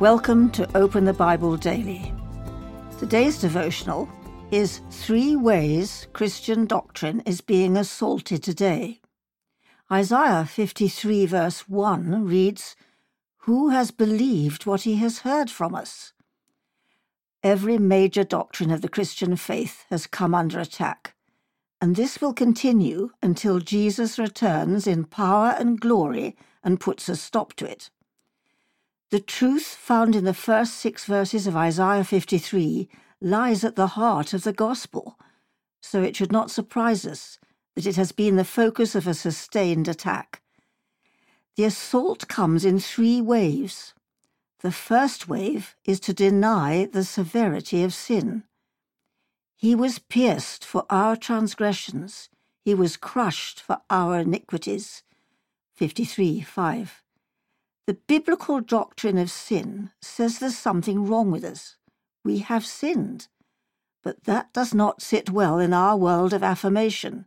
Welcome to Open the Bible Daily. Today's devotional is Three Ways Christian Doctrine is Being Assaulted Today. Isaiah 53, verse 1 reads, Who has believed what he has heard from us? Every major doctrine of the Christian faith has come under attack, and this will continue until Jesus returns in power and glory and puts a stop to it. The truth found in the first six verses of Isaiah 53 lies at the heart of the gospel, so it should not surprise us that it has been the focus of a sustained attack. The assault comes in three waves. The first wave is to deny the severity of sin. He was pierced for our transgressions, he was crushed for our iniquities. 53 5. The biblical doctrine of sin says there's something wrong with us. We have sinned. But that does not sit well in our world of affirmation.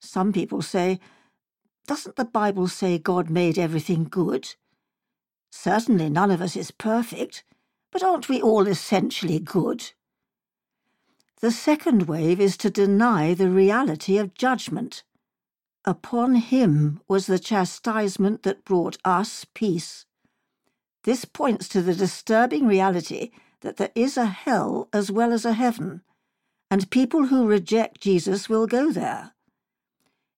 Some people say, Doesn't the Bible say God made everything good? Certainly none of us is perfect, but aren't we all essentially good? The second wave is to deny the reality of judgment. Upon him was the chastisement that brought us peace. This points to the disturbing reality that there is a hell as well as a heaven, and people who reject Jesus will go there.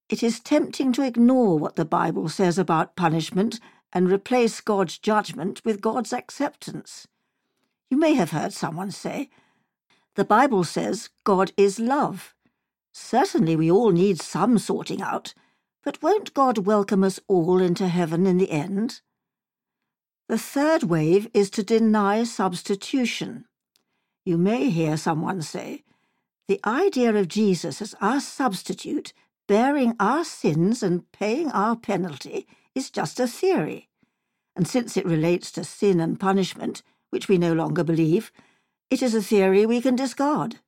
It is tempting to ignore what the Bible says about punishment and replace God's judgment with God's acceptance. You may have heard someone say, The Bible says God is love. Certainly, we all need some sorting out, but won't God welcome us all into heaven in the end? The third wave is to deny substitution. You may hear someone say, The idea of Jesus as our substitute, bearing our sins and paying our penalty, is just a theory. And since it relates to sin and punishment, which we no longer believe, it is a theory we can discard.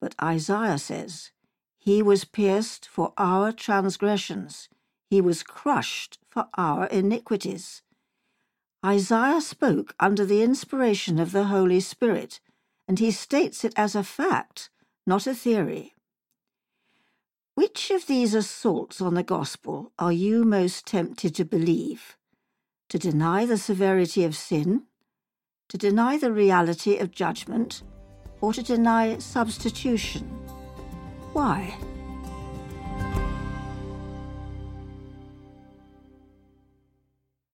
But Isaiah says, He was pierced for our transgressions, He was crushed for our iniquities. Isaiah spoke under the inspiration of the Holy Spirit, and he states it as a fact, not a theory. Which of these assaults on the gospel are you most tempted to believe? To deny the severity of sin? To deny the reality of judgment? Or to deny substitution. Why?